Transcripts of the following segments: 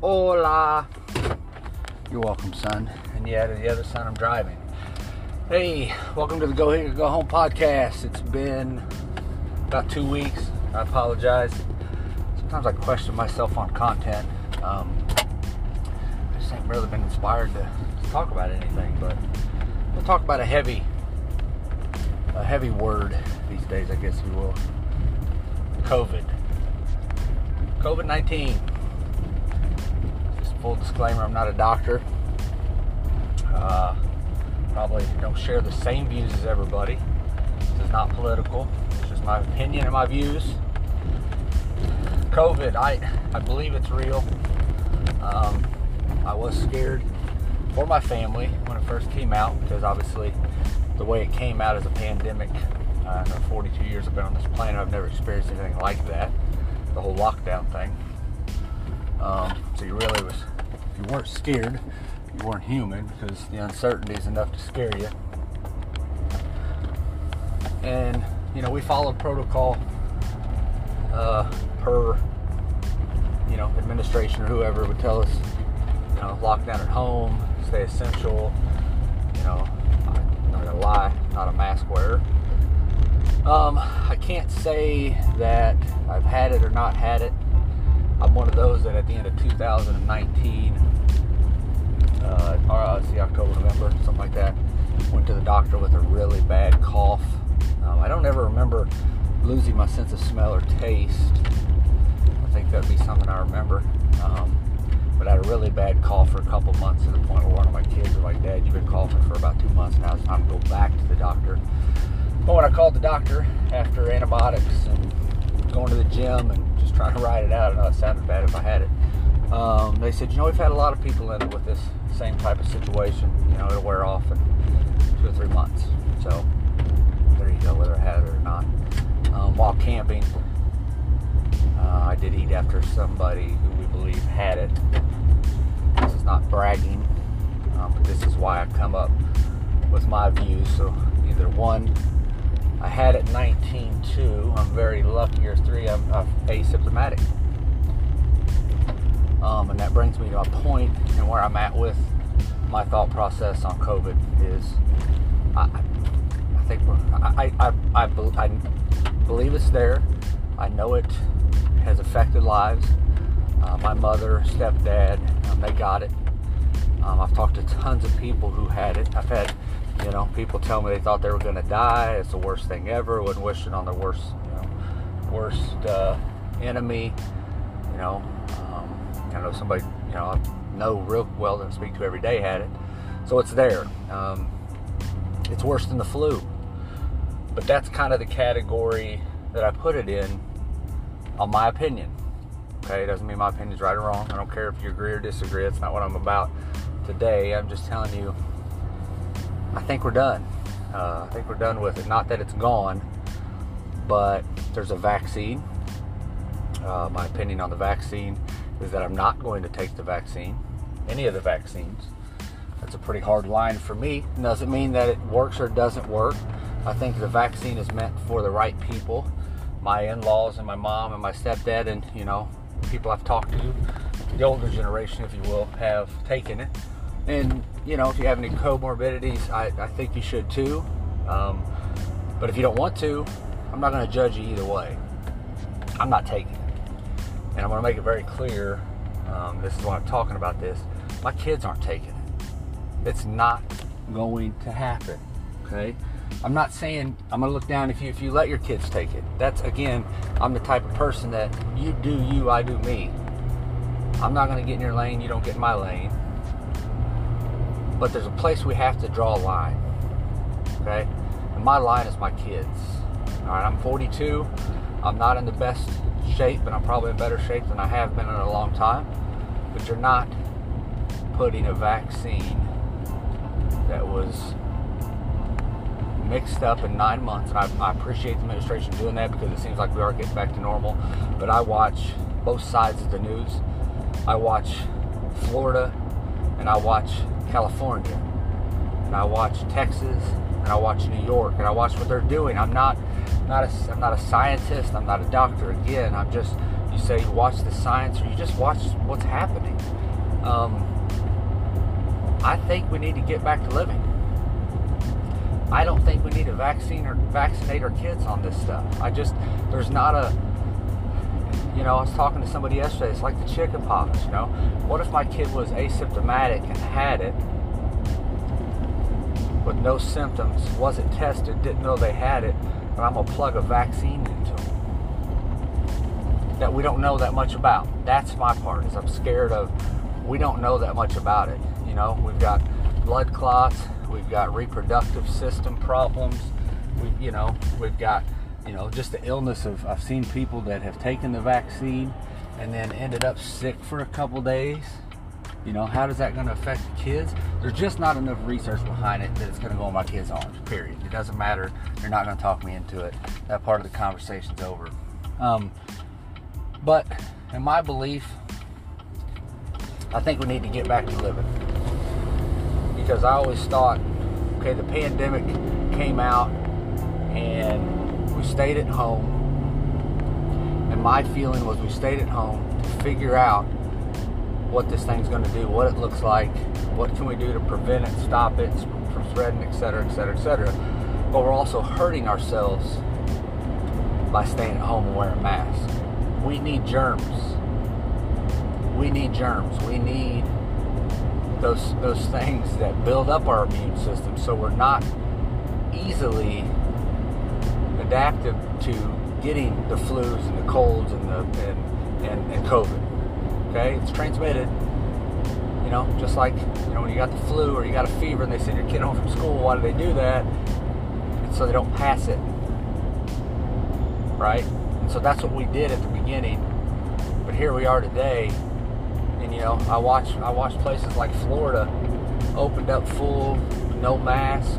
Hola. You're welcome, son. And yeah, to the other son, I'm driving. Hey, welcome to the Go Here Go Home podcast. It's been about two weeks. I apologize. Sometimes I question myself on content. Um, I just haven't really been inspired to talk about anything, but we'll talk about a heavy, a heavy word these days, I guess you will. COVID. COVID 19 full disclaimer i'm not a doctor. Uh, probably don't share the same views as everybody. This is not political. It's just my opinion and my views. Covid i i believe it's real. Um, i was scared for my family when it first came out because obviously the way it came out as a pandemic. Uh, 42 years i've been on this planet i've never experienced anything like that the whole lockdown thing um, so you really was, if you weren't scared, you weren't human because the uncertainty is enough to scare you. And you know, we followed protocol uh, per you know administration or whoever would tell us, you know, lock down at home, stay essential. You know, I'm not gonna lie, not a mask wearer. Um, I can't say that I've had it or not had it. I'm one of those that at the end of 2019, uh, or uh, see October, November, something like that, went to the doctor with a really bad cough. Um, I don't ever remember losing my sense of smell or taste. I think that'd be something I remember. Um, but I had a really bad cough for a couple months to the point where one of my kids was like, Dad, you've been coughing for about two months now. It's time to go back to the doctor. But when I called the doctor after antibiotics and going to the gym and trying to ride it out. And I know it sounded bad if I had it. Um, they said, you know, we've had a lot of people in it with this same type of situation. You know, it'll wear off in two or three months. So there you go, whether I had it or not. Um, while camping, uh, I did eat after somebody who we believe had it. This is not bragging, um, but this is why I come up with my views. So either one, I had it 19.2. I'm very lucky. Or three, I'm, I'm asymptomatic. Um, and that brings me to a point and where I'm at with my thought process on COVID is I, I think I, I, I, I, believe it's there. I know it has affected lives. Uh, my mother, stepdad, um, they got it. Um, I've talked to tons of people who had it. I've had you know, people tell me they thought they were going to die. It's the worst thing ever. Wouldn't wish it on their worst, you know, worst uh, enemy. You know, um, I know somebody, you know, I know real well I speak to every day had it. So it's there. Um, it's worse than the flu. But that's kind of the category that I put it in, on my opinion. Okay, it doesn't mean my opinion's right or wrong. I don't care if you agree or disagree. That's not what I'm about today. I'm just telling you I think we're done. Uh, I think we're done with it. Not that it's gone, but there's a vaccine. Uh, my opinion on the vaccine is that I'm not going to take the vaccine, any of the vaccines. That's a pretty hard line for me. Doesn't mean that it works or doesn't work. I think the vaccine is meant for the right people. My in-laws and my mom and my stepdad and you know people I've talked to, the older generation, if you will, have taken it and you know, if you have any comorbidities, I, I think you should too. Um, but if you don't want to, I'm not going to judge you either way. I'm not taking it. And I'm going to make it very clear um, this is why I'm talking about this. My kids aren't taking it. It's not going to happen. Okay? I'm not saying I'm gonna look down if you if you let your kids take it. That's again, I'm the type of person that you do you, I do me. I'm not gonna get in your lane, you don't get in my lane. But there's a place we have to draw a line. Okay? And my line is my kids. Alright, I'm 42. I'm not in the best shape, and I'm probably in better shape than I have been in a long time. But you're not putting a vaccine that was mixed up in nine months. And I, I, appreciate the administration doing that because it seems like we are getting back to normal. But I watch both sides of the news. I watch Florida and I watch California, and I watch Texas, and I watch New York, and I watch what they're doing. I'm not not a, I'm not a scientist. I'm not a doctor. Again, I'm just you say you watch the science or you just watch what's happening. Um, I think we need to get back to living. I don't think we need to vaccine or vaccinate our kids on this stuff. I just there's not a you know, I was talking to somebody yesterday. It's like the chicken pox. You know, what if my kid was asymptomatic and had it with no symptoms, wasn't tested, didn't know they had it, and I'm gonna plug a vaccine into them that we don't know that much about. That's my part. Is I'm scared of. We don't know that much about it. You know, we've got blood clots, we've got reproductive system problems. We, you know, we've got you know, just the illness of I've seen people that have taken the vaccine and then ended up sick for a couple days. You know, how is that going to affect the kids? There's just not enough research behind it that it's going to go in my kids' arms, period. It doesn't matter. You're not going to talk me into it. That part of the conversation's over. Um, but in my belief, I think we need to get back to living. Because I always thought, okay, the pandemic came out and we stayed at home. And my feeling was we stayed at home to figure out what this thing's going to do, what it looks like, what can we do to prevent it, stop it from spreading, et cetera, et cetera, et cetera. But we're also hurting ourselves by staying at home and wearing masks. We need germs. We need germs. We need those those things that build up our immune system so we're not easily adaptive to getting the flus and the colds and the and, and, and COVID. Okay, it's transmitted. You know, just like you know when you got the flu or you got a fever and they send your kid home from school. Why do they do that? It's so they don't pass it, right? And so that's what we did at the beginning. But here we are today, and you know, I watch I watch places like Florida opened up full, no mask,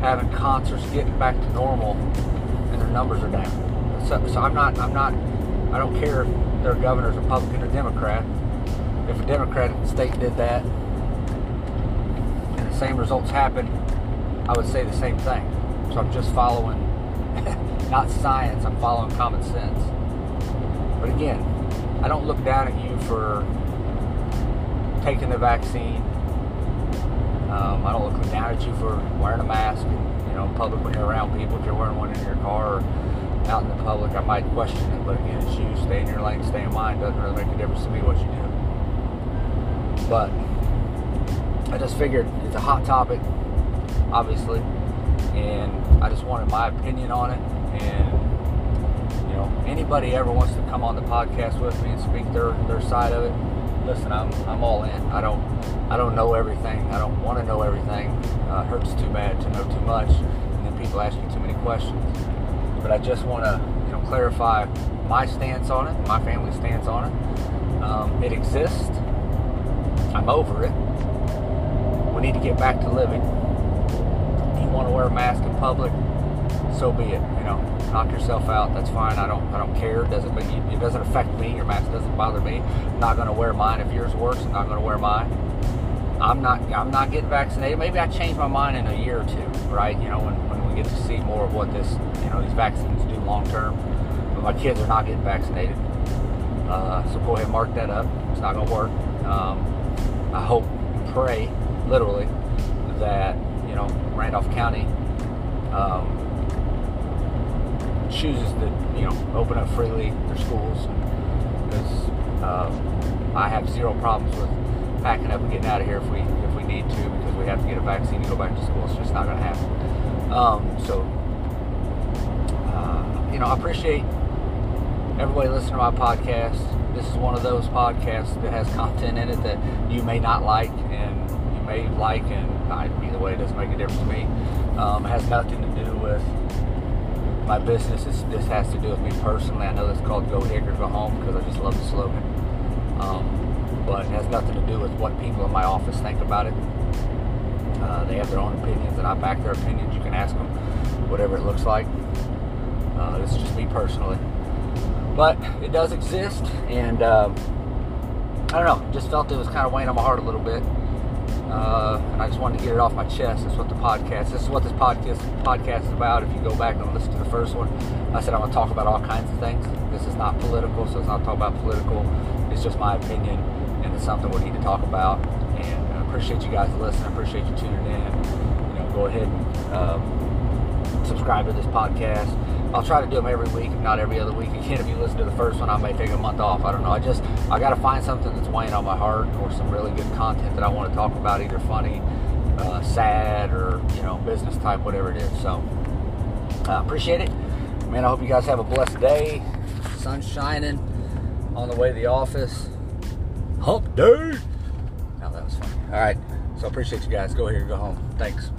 having concerts, getting back to normal numbers are down. So, so I'm not, I'm not, I don't care if their governor's Republican or Democrat. If a Democratic state did that and the same results happened, I would say the same thing. So I'm just following, not science, I'm following common sense. But again, I don't look down at you for taking the vaccine. Um, I don't look down at you for wearing a mask you know, in public when you're around people. If you're wearing one in your car or out in the public, I might question it. But again, it's you. Stay in your lane, stay in mine. Doesn't really make a difference to me what you do. But I just figured it's a hot topic, obviously, and I just wanted my opinion on it. And you know, anybody ever wants to come on the podcast with me and speak their their side of it, listen, I'm I'm all in. I don't I don't know everything. I don't want to know everything. Uh, hurts too bad to know too much, and then people ask you too many questions. But I just want to, you know, clarify my stance on it, my family's stance on it. Um, it exists. I'm over it. We need to get back to living. You want to wear a mask in public? So be it. You know, knock yourself out. That's fine. I don't. I don't care. It doesn't. It doesn't affect me. Your mask doesn't bother me. I'm not going to wear mine if yours works. I'm not going to wear mine. I'm not I'm not getting vaccinated. Maybe I change my mind in a year or two, right? You know, when, when we get to see more of what this, you know, these vaccines do long term. But my kids are not getting vaccinated. Uh, so go ahead and mark that up. It's not going to work. Um, I hope pray, literally, that, you know, Randolph County um, chooses to, you know, open up freely their schools. Because uh, I have zero problems with packing up and getting out of here if we if we need to because we have to get a vaccine to go back to school. It's just not going to happen. Um, so, uh, you know, I appreciate everybody listening to my podcast. This is one of those podcasts that has content in it that you may not like and you may like, and I, either way, it doesn't make a difference to me. Um, has nothing to do with my business. It's, this has to do with me personally. I know it's called Go Big or Go Home because I just love the slogan. Um, but it has nothing to do with what people in my office think about it. Uh, they have their own opinions, and I back their opinions. You can ask them whatever it looks like. Uh, this is just me personally, but it does exist, and um, I don't know. Just felt it was kind of weighing on my heart a little bit. Uh, and I just wanted to get it off my chest. That's what the podcast. This is what this podcast podcast is about. If you go back and listen to the first one, I said I'm going to talk about all kinds of things. This is not political, so it's not talk about political. It's just my opinion, and it's something we need to talk about. And I appreciate you guys listening. I appreciate you tuning in. You know, go ahead and um, subscribe to this podcast. I'll try to do them every week, if not every other week. Again, if you listen to the first one, I may take a month off. I don't know. I just I got to find something that's weighing on my heart, or some really good content that I want to talk about, either funny, uh, sad, or you know, business type, whatever it is. So, I uh, appreciate it, man. I hope you guys have a blessed day. Sun shining on the way to the office. Hump day. Now that was funny. All right. So appreciate you guys. Go here, go home. Thanks.